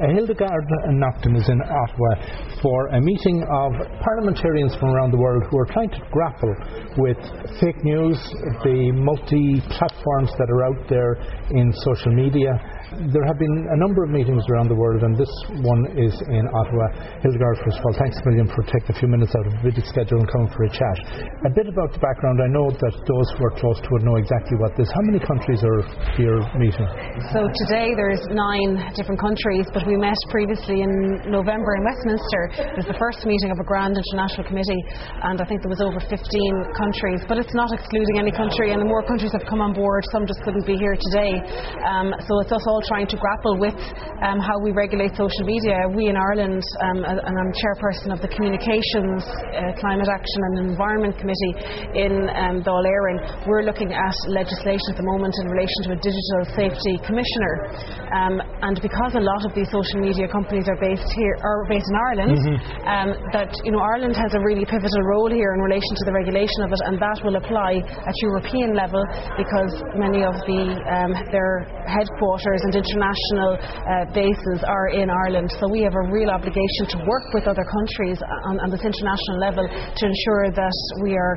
Hildegarde Naughton is in Ottawa for a meeting of parliamentarians from around the world who are trying to grapple with fake news, the multi platforms that are out there in social media, there have been a number of meetings around the world, and this one is in Ottawa. Hildegarde, first of all, thanks a million for taking a few minutes out of the busy schedule and coming for a chat. A bit about the background. I know that those who are close to it know exactly what this. How many countries are here meeting? So today there's nine different countries, but we met previously in November in Westminster. It was the first meeting of a grand international committee, and I think there was over 15 countries. But it's not excluding any country, and the more countries have come on board. Some just couldn't be here today. Um, so it's us all trying to grapple with um, how we regulate social media. We in Ireland, um, and I'm chairperson of the Communications, uh, Climate Action and Environment Committee in um, Dáil Éireann, we're looking at legislation at the moment in relation to a digital safety commissioner. Um, and because a lot of these social media companies are based here, are based in Ireland, mm-hmm. Um, that you know Ireland has a really pivotal role here in relation to the regulation of it, and that will apply at European level because many of the um, their headquarters and international uh, bases are in Ireland. So we have a real obligation to work with other countries on, on this international level to ensure that we are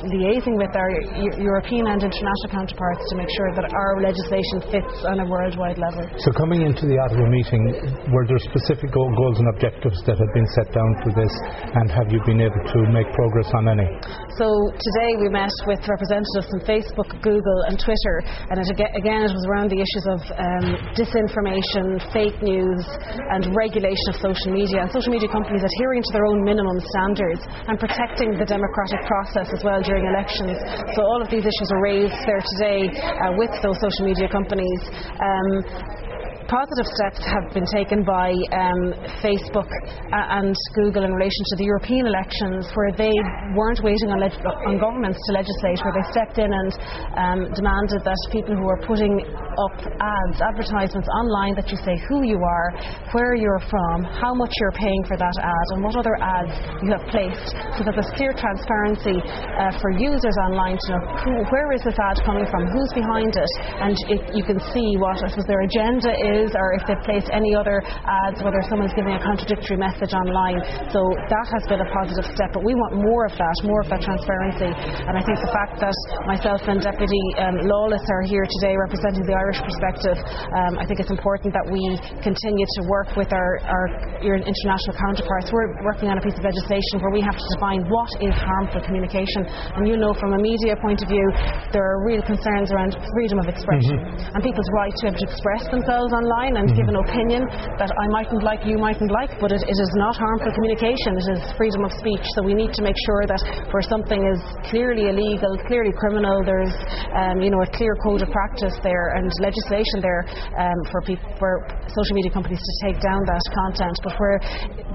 liaising with our European and international counterparts to make sure that our legislation fits on a worldwide level. So coming into the Ottawa meeting, were there specific goals and objectives that had been set down for this, and have you been able to make progress on any? So today we met with representatives from Facebook, Google, and Twitter, and it, again it was around the issues of um, disinformation, fake news, and regulation of social media, and social media companies adhering to their own minimum standards and protecting the democratic process as well during elections. So all of these issues are raised there today uh, with those social media companies. Um, positive steps have been taken by um, Facebook uh, and Google in relation to the European elections, where they weren't waiting on, leg- on governments to legislate, where they stepped in and um, demanded that people who are putting up ads, advertisements online, that you say who you are, where you're from, how much you're paying for that ad, and what other ads you have placed, so that there's clear transparency uh, for users online to know who, where is this ad coming from, who's behind it, and it, you can see what I suppose their agenda is is or if they've placed any other ads, whether someone's giving a contradictory message online. So that has been a positive step, but we want more of that, more of that transparency. And I think the fact that myself and Deputy um, Lawless are here today representing the Irish perspective, um, I think it's important that we continue to work with our, our international counterparts. We're working on a piece of legislation where we have to define what is harmful communication. And you know, from a media point of view, there are real concerns around freedom of expression mm-hmm. and people's right to, to express themselves on online and mm-hmm. give an opinion that I mightn't like, you mightn't like, but it, it is not harmful communication. It is freedom of speech. So we need to make sure that where something is clearly illegal, clearly criminal, there's um, you know a clear code of practice there and legislation there um, for people, for social media companies to take down that content. But where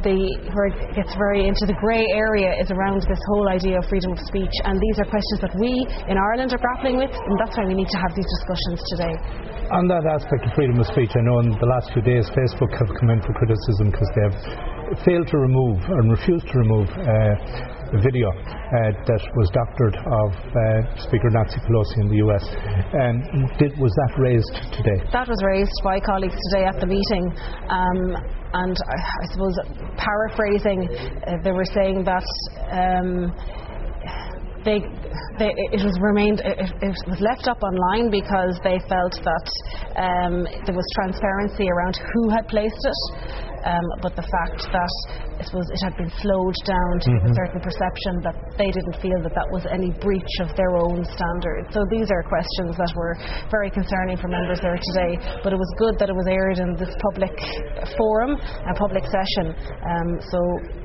the where it gets very into the grey area is around this whole idea of freedom of speech, and these are questions that we in Ireland are grappling with, and that's why we need to have these discussions today. On that aspect of freedom of speech, I know in the last few days Facebook have come in for criticism because they have failed to remove and refused to remove uh, a video uh, that was doctored of uh, Speaker Nancy Pelosi in the US. Um, did, was that raised today? That was raised by colleagues today at the meeting. Um, and I, I, suppose, paraphrasing, uh, they were saying that. Um, they, they, it was remained it, it, was left up online because they felt that um, there was transparency around who had placed it um, but the fact that I suppose it had been slowed down to mm-hmm. a certain perception that they didn't feel that that was any breach of their own standards. So these are questions that were very concerning for members there today. But it was good that it was aired in this public forum, a public session. Um, so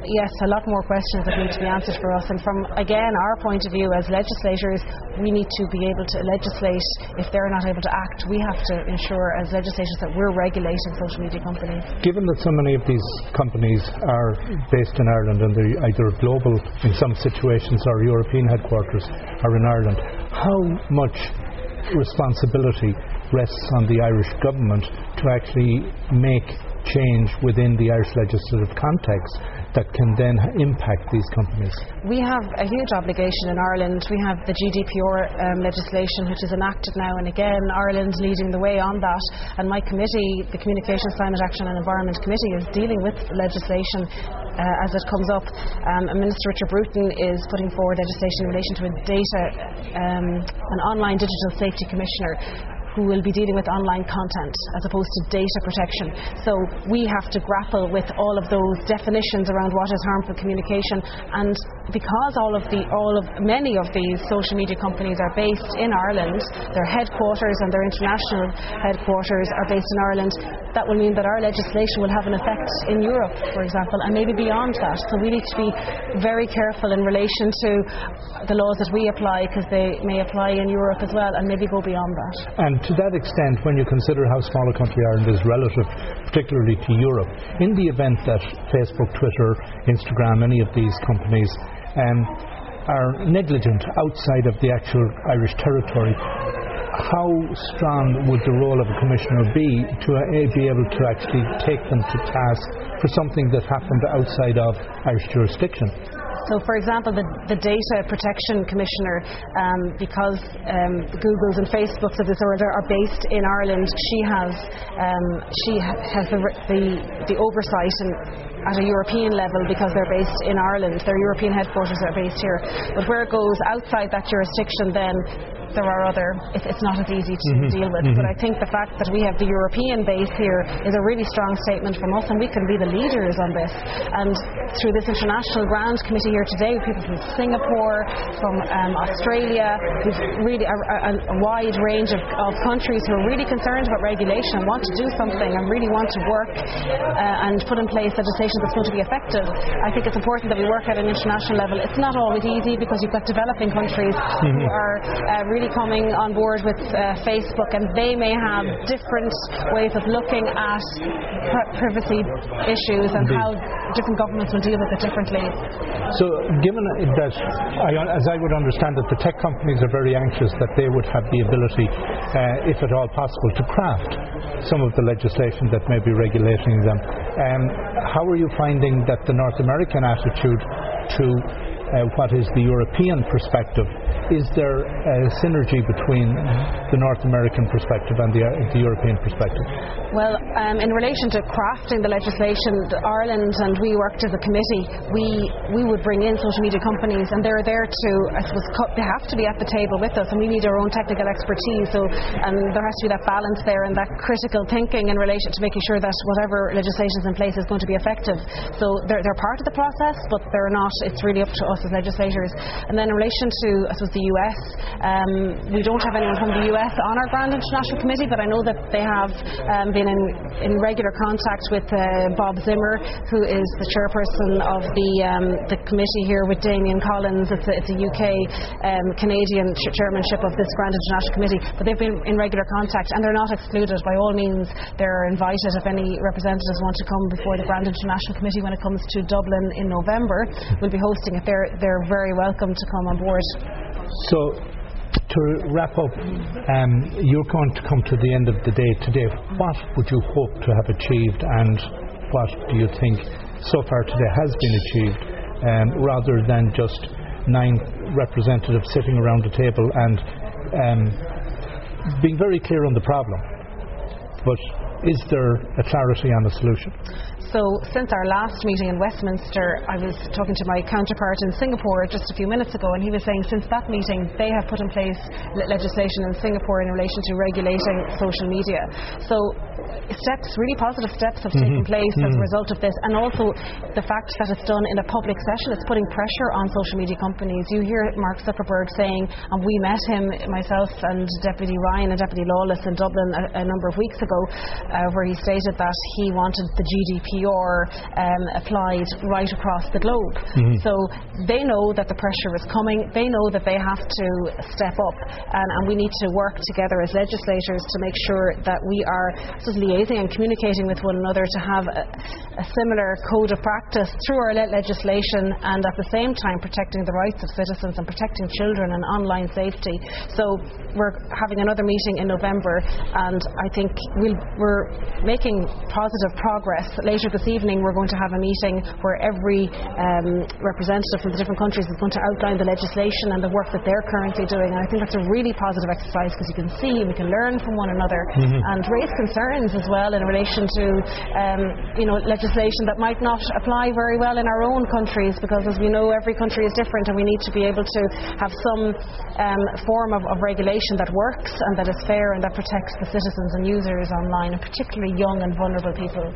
yes, a lot more questions that need to be answered for us. And from again our point of view as legislators, we need to be able to legislate. If they're not able to act, we have to ensure as legislators that we're regulating social media companies. Given that so many of these companies are based in Ireland and they're either global in some situations or European headquarters are in Ireland. How much responsibility rests on the Irish government to actually make change within the Irish legislative context that can then impact these companies? We have a huge obligation in Ireland. We have the GDPR um, legislation, which is enacted now and again. Ireland's leading the way on that, and my committee, the Communications, Climate Action and Environment Committee, is dealing with legislation uh, as it comes up. Um, Minister Richard Bruton is putting forward legislation in relation to a data, um, an online digital safety commissioner who will be dealing with online content as opposed to data protection. So we have to grapple with all of those definitions around what is harmful communication and because all of the all of many of these social media companies are based in Ireland, their headquarters and their international headquarters are based in Ireland, that will mean that our legislation will have an effect in Europe, for example, and maybe beyond that. So we need to be very careful in relation to the laws that we apply because they may apply in Europe as well and maybe go beyond that. And to that extent, when you consider how small a country Ireland is relative, particularly to Europe, in the event that Facebook, Twitter, Instagram, any of these companies um, are negligent outside of the actual Irish territory, how strong would the role of a commissioner be to be able to actually take them to task for something that happened outside of Irish jurisdiction? So, for example, the, the Data Protection Commissioner, um, because um, Google's and Facebook's of this order are based in Ireland, she has um, she has the, the, the oversight and at a European level because they're based in Ireland. Their European headquarters are based here. But where it goes outside that jurisdiction, then there are other, it's not as easy to mm-hmm. deal with. Mm-hmm. But I think the fact that we have the European base here is a really strong statement from us, and we can be the leaders on this. And through this international grand committee here today, people from Singapore, from um, Australia, really a, a, a wide range of, of, countries who are really concerned about regulation and want to do something and really want to work uh, and put in place legislation that's going to be effective. I think it's important that we work at an international level. It's not always easy because you've got developing countries mm-hmm. who are uh, really coming on board with uh, Facebook, and they may have different ways of looking at privacy issues and how different governments will deal with it differently. So, given that, I, as I would understand it, the tech companies are very anxious that they would have the ability, uh, if at all possible, to craft some of the legislation that may be regulating them. Um, how are you finding that the North American attitude to uh, what is the European perspective is there a synergy between the North American perspective and the, uh, the European perspective? Well, um, in relation to crafting the legislation, Ireland and we worked as a committee, we, we would bring in social media companies and they're there to, I suppose, they have to be at the table with us and we need our own technical expertise. So um, there has to be that balance there and that critical thinking in relation to making sure that whatever legislation is in place is going to be effective. So they're, they're part of the process, but they're not, it's really up to us as legislators. And then in relation to, I suppose, the US. Um, we don't have anyone from the US on our Grand International Committee, but I know that they have um, been in, in regular contact with uh, Bob Zimmer, who is the chairperson of the um, the committee here with Damian Collins. It's a, it's a UK um, Canadian chairmanship of this Grand International Committee, but they've been in regular contact and they're not excluded. By all means, they're invited if any representatives want to come before the Grand International Committee when it comes to Dublin in November. We'll be hosting it. They're very welcome to come on board. So, to wrap up, um, you're going to come to the end of the day today. What would you hope to have achieved, and what do you think so far today has been achieved, um, rather than just nine representatives sitting around the table and um, being very clear on the problem? But is there a clarity on the solution? So, since our last meeting in Westminster, I was talking to my counterpart in Singapore just a few minutes ago, and he was saying since that meeting, they have put in place legislation in Singapore in relation to regulating social media. So, steps, really positive steps have mm-hmm. taken place mm-hmm. as a mm-hmm. result of this, and also the fact that it's done in a public session, it's putting pressure on social media companies. You hear Mark Zuckerberg saying, and we met him, myself and Deputy Ryan and Deputy Lawless in Dublin a, a number of weeks ago, uh, where he stated that he wanted the GDPR um, applied right across the globe. Mm-hmm. So they know that the pressure is coming, they know that they have to step up, and, and we need to work together as legislators to make sure that we are just liaising and communicating with one another to have a, a similar code of practice through our legislation and at the same time protecting the rights of citizens and protecting children and online safety. So we're having another meeting in November and I think we we we're making positive progress. Later this evening, we're going to have a meeting where every um, representative from the different countries is going to outline the legislation and the work that they're currently doing. And I think that's a really positive exercise because you can see we can learn from one another mm-hmm. and raise concerns as well in relation to um, you know legislation that might not apply very well in our own countries because, as we know, every country is different and we need to be able to have some um, form of, of regulation that works and that is fair and that protects the citizens and users online, particularly young and vulnerable people.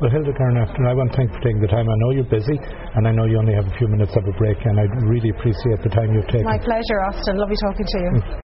Well, Hildegarde Naughton, I want to thank you for taking the time. I know you're busy, and I know you only have a few minutes of a break, and I really appreciate the time you've taken. My pleasure, Austin. Lovely talking to you. Mm.